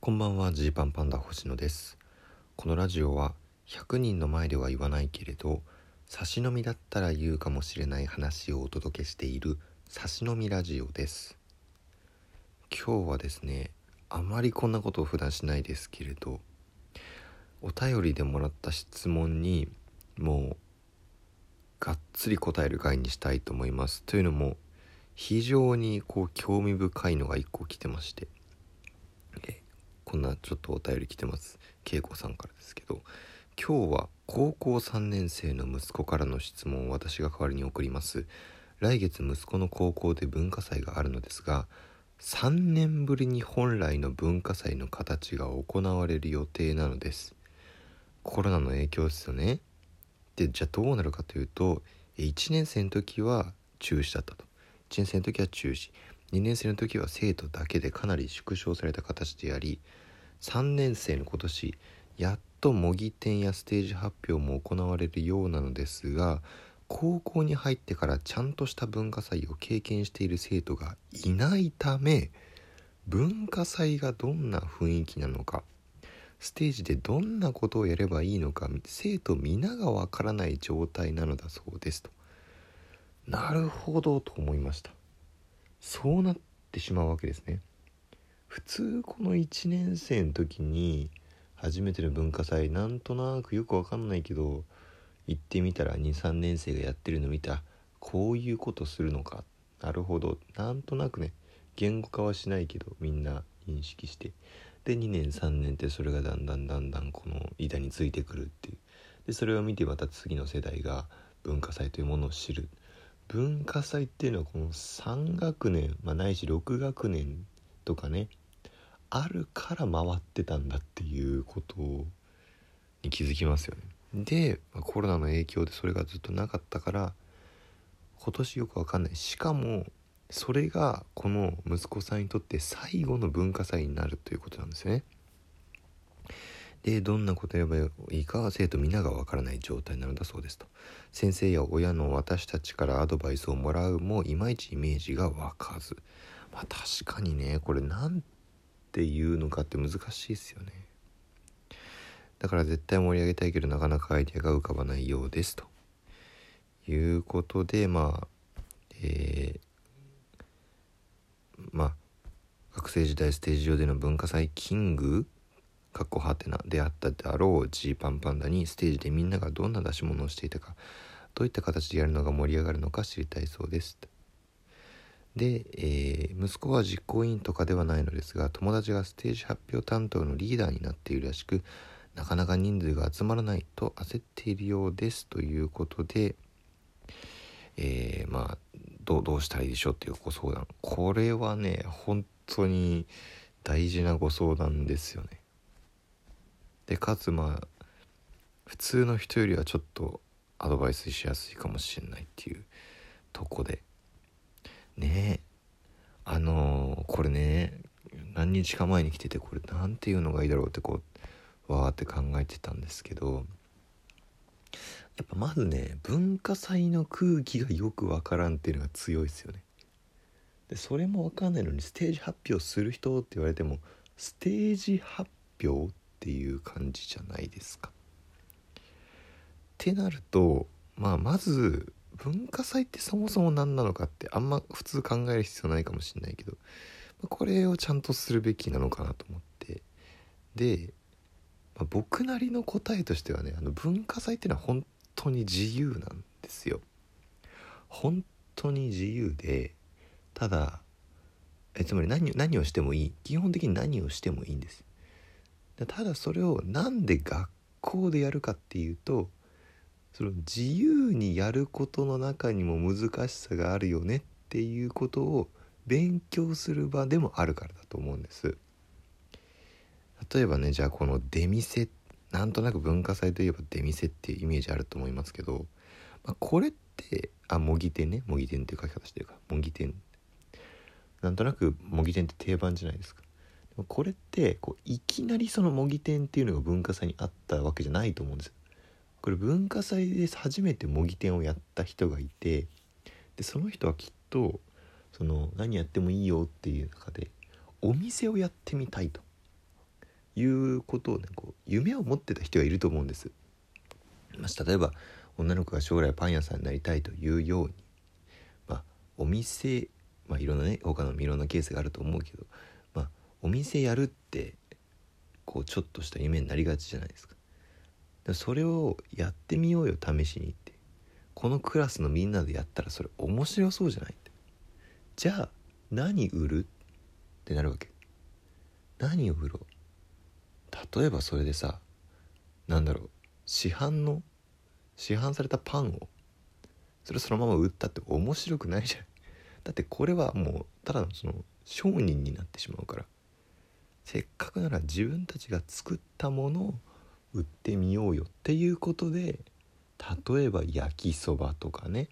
こんばんはジーパンパンダ星野です。このラジオは100人の前では言わないけれど差し飲みだったら言うかもしれない話をお届けしている差し飲みラジオです。今日はですねあまりこんなことを普段しないですけれどお便りでもらった質問にもうがっつり答える回にしたいと思います。というのも非常にこう興味深いのが1個来てましてこんなちょっとお便り来てます。恵子さんからですけど今日は高校3年生の息子からの質問を私が代わりに送ります。来月息子の高校で文化祭があるのですが3年ぶりに本来の文化祭の形が行われる予定なのです。コロナの影響ですよね。でじゃあどうなるかというと1年生の時は中止だったと。1年生の時は中止。2年生の時は生徒だけでかなり縮小された形であり3年生の今年やっと模擬店やステージ発表も行われるようなのですが高校に入ってからちゃんとした文化祭を経験している生徒がいないため文化祭がどんな雰囲気なのかステージでどんなことをやればいいのか生徒皆がわからない状態なのだそうですと。なるほどと思いました。そうなってしまうわけですね。普通この1年生の時に初めての文化祭なんとなくよくわかんないけど行ってみたら23年生がやってるの見たこういうことするのか。なるほど。なんとなくね言語化はしないけどみんな認識して。で2年3年ってそれがだんだんだんだんこの板についてくるっていう。でそれを見てまた次の世代が文化祭というものを知る。文化祭っていうのはこの3学年、まあ、ないし6学年とかねあるから回ってたんだっていうことに気づきますよね。で、ま、コロナの影響でそれがずっとなかったから今年よくわかんないしかもそれがこの息子さんにとって最後の文化祭になるということなんですよね。でどんなことやればいいかは生徒皆がわからない状態なのだそうですと。先生や親の私たちからアドバイスをもらうもいまいちイメージが湧かず。まあ確かにねこれ何ていうのかって難しいですよね。だから絶対盛り上げたいけどなかなかアイデアが浮かばないようですと。いうことでまあえー、まあ学生時代ステージ上での文化祭キングかっこはてなであったであろうジーパンパンダにステージでみんながどんな出し物をしていたかどういった形でやるのが盛り上がるのか知りたいそうです。で、えー、息子は実行委員とかではないのですが友達がステージ発表担当のリーダーになっているらしくなかなか人数が集まらないと焦っているようです。ということで、えー、まあどうしたらいいでしょうっていうご相談。これはね本当に大事なご相談ですよね。でかつまあ普通の人よりはちょっとアドバイスしやすいかもしれないっていうとこでねえあのー、これね何日か前に来ててこれ何て言うのがいいだろうってこうわーって考えてたんですけどやっぱまずね文化祭の空気がよくわからんっていうのが強いですよね。でそれもわかんないのにステージ発表する人って言われてもステージ発表っていう感じじゃないですか。ってなるとまあまず文化祭ってそもそも何なのかってあんま普通考える必要ないかもしれないけどこれをちゃんとするべきなのかなと思ってで、まあ、僕なりの答えとしてはねあの文化祭っていうのは本当に自由なんですよ。本当に自由でただえつまり何何をしてもいい基本的に何をしてもいいんです。ただそれをなんで学校でやるかっていうとその自由にやることの中にも難しさがあるよねっていうことを勉強する場でもあるからだと思うんです。例えばねじゃあこの出店なんとなく文化祭といえば出店っていうイメージあると思いますけど、まあ、これってあ模擬店ね。模擬店っていう書き方してるか模擬店。なんとなく模擬店って定番じゃないですか。これってこういきなりその模擬店っていうのが文化祭にあったわけじゃないと思うんですこれ文化祭で初めて模擬店をやった人がいてでその人はきっとその何やってもいいよっていう中でお店をやってみたいということをねこう夢を持ってた人がいると思うんです。まあ、例えば女の子が将来パン屋さんになりたいというように、まあ、お店、まあ、いろんなね他のいろんなケースがあると思うけど、お店やるってこうちょっとした夢になりがちじゃないですか。それをやってみようよ試しにって。このクラスのみんなでやったらそれ面白そうじゃないって。じゃあ何売るってなるわけ。何を売ろう。例えばそれでさなんだろう市販の市販されたパンをそれそのまま売ったって面白くないじゃん。だってこれはもうただのその商人になってしまうから。せっかくなら自分たちが作ったものを売ってみようよっていうことで例えば焼きそばとかね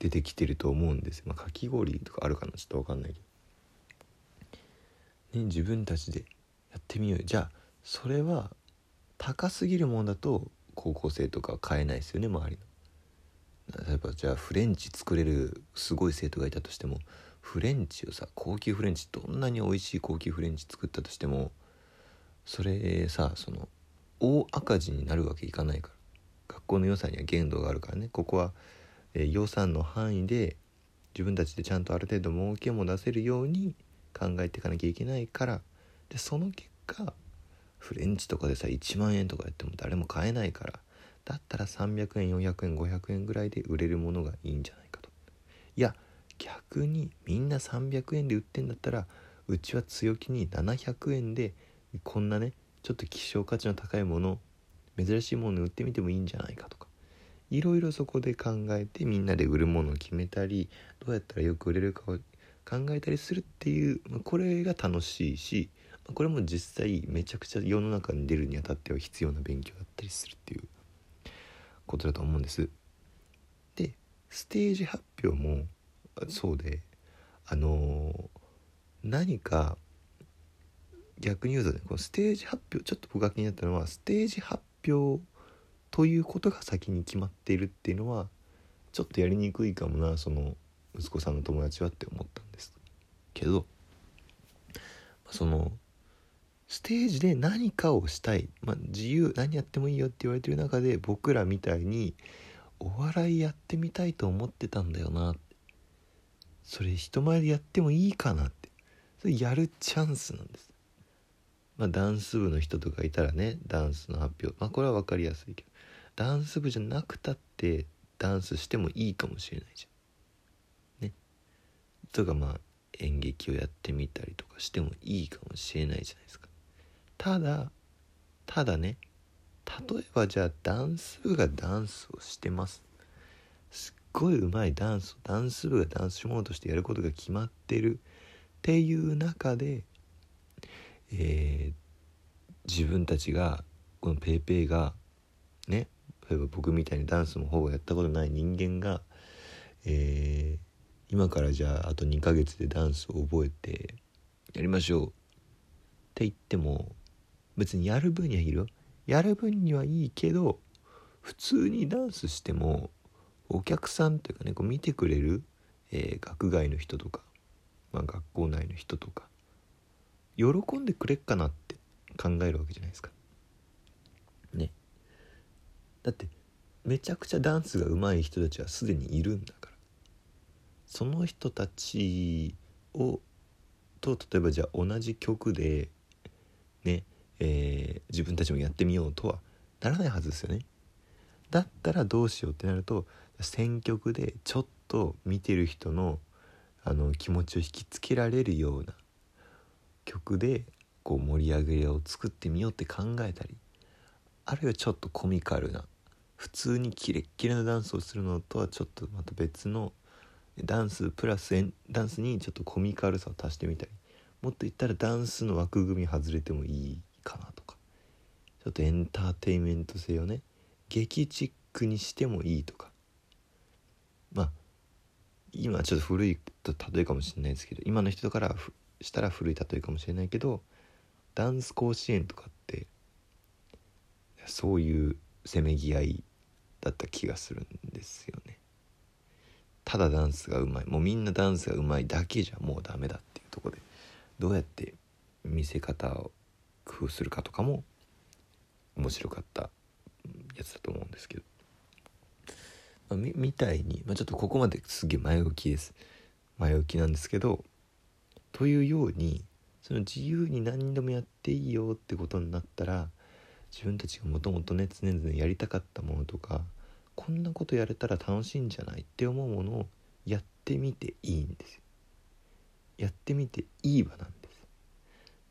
出てきてると思うんですよ、まあ、かき氷とかあるかなちょっと分かんないけど、ね、自分たちでやってみようよ。じゃあそれは高すぎるものだと高校生とか買えないですよね周りの。例えばじゃあフレンチ作れるすごい生徒がいたとしてもフレンチをさ高級フレンチどんなに美味しい高級フレンチ作ったとしてもそれさその大赤字になるわけいかないから。学校の予算には限度があるからね。ここは、えー、予算の範囲で自分たちでちゃんとある程度儲けも出せるように考えていかなきゃいけないから。でその結果フレンチとかでさ1万円とかやっても誰も買えないから。だったら300円400円500円ぐらいで売れるものがいいんじゃないかと。いや逆にみんな300円で売ってんだったらうちは強気に700円でこんなねちょっと希少価値の高いもの珍しいもの売ってみてもいいんじゃないかとかいろいろそこで考えてみんなで売るものを決めたりどうやったらよく売れるかを考えたりするっていうこれが楽しいしこれも実際めちゃくちゃ世の中に出るにあたっては必要な勉強だったりするっていうことだと思うんです。でステージ発表もそうであの、何か逆に言うとねこのステージ発表ちょっと僕が気になったのはステージ発表ということが先に決まっているっていうのはちょっとやりにくいかもなその息子さんの友達はって思ったんです。けどそのステージで何かをしたい、まあ、自由何やってもいいよって言われてる中で僕らみたいにお笑いやってみたいと思ってたんだよなっそれ人前でやってもいいかなって。それやるチャンスなんです。まあダンス部の人とかいたらねダンスの発表。まあこれは分かりやすいけど。ダンス部じゃなくたってダンスしてもいいかもしれないじゃん。ね。とかまあ演劇をやってみたりとかしてもいいかもしれないじゃないですか。ただただね例えばじゃあダンス部がダンスをしてます。ごい上手いダンスダンス部がダンス種目としてやることが決まってる。っていう中で、えー、自分たちがこの PayPay がね例えば僕みたいにダンスもほぼやったことない人間が、えー、今からじゃああと2ヶ月でダンスを覚えてやりましょう。って言っても別にやる分にはいるよ。やる分にはいいけど普通にダンスしてもお客さんというかねこう見てくれる、えー、学外の人とか、まあ、学校内の人とか喜んでくれっかなって考えるわけじゃないですか。ね。だってめちゃくちゃダンスが上手い人たちはすでにいるんだからその人たちをと例えばじゃあ同じ曲でねえー、自分たちもやってみようとはならないはずですよね。だったらどうしようってなると選曲でちょっと見てる人のあの気持ちを引きつけられるような曲でこう盛り上げを作ってみようって考えたりあるいはちょっとコミカルな普通にキレッキレなダンスをするのとはちょっとまた別のダンスプラスダンスにちょっとコミカルさを足してみたりもっと言ったらダンスの枠組み外れてもいいかなとかちょっとエンターテインメント性をね劇チックにしてもいいとかまあ今ちょっと古いと例えかもしれないですけど今の人からしたら古い例えかもしれないけどダンス甲子園とかってそういうせめぎ合いだった気がするんですよね。ただダンスがうまいもうみんなダンスがうまいだけじゃもうダメだっていうとこでどうやって見せ方を工夫するかとかも面白かったやつだと思うんですけど、まあ、みみたいに、まあ、ちょっとここまですげえ前置きです前置きなんですけどというようにその自由に何でもやっていいよってことになったら自分たちがもともとね常々やりたかったものとかこんなことやれたら楽しいんじゃないって思うものをやってみていいんですよ。やってみていい場なんです。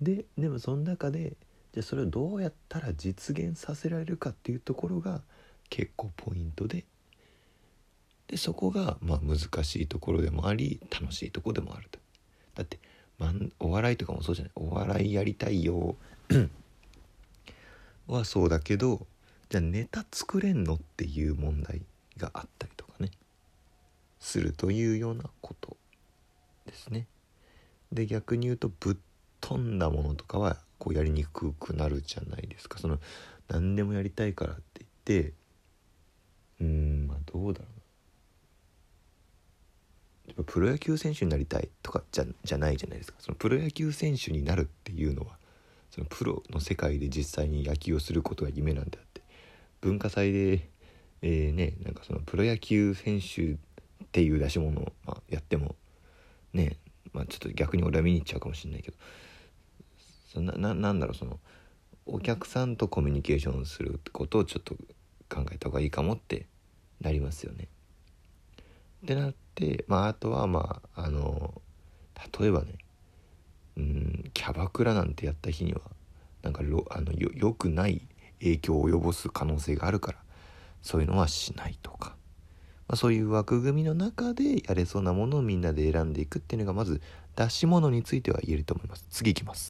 ででもその中でじゃそれをどうやったら実現させられるかっていうところが結構ポイントででそこがまあ難しいところでもあり楽しいところでもあると。だって、まお笑いとかもそうじゃないお笑いやりたいよ はそうだけどじゃあネタ作れんのっていう問題があったりとかねするというようなことですね。で逆に言うとぶっ飛んだものとかはこうやりにくくなるじゃないですか。その何でもやりたいからって言ってうんまあどうだろうな。プロ野球選手になりたいとかじゃじゃないじゃないですか。そのプロ野球選手になるっていうのはそのプロの世界で実際に野球をすることが夢なんであって。文化祭で、えー、ねなんかそのプロ野球選手っていう出し物を、まあ、やってもねまあちょっと逆に俺は見に行っちゃうかもしれないけど。そなななんだろうそのお客さんとコミュニケーションすることをちょっと考えた方がいいかもってなりますよね。ってなってまああとはまああの例えばねうんキャバクラなんてやった日にはなんかろあのよよくない影響を及ぼす可能性があるからそういうのはしないとか、まあ、そういう枠組みの中でやれそうなものをみんなで選んでいくっていうのがまず出し物については言えると思います。次いきます。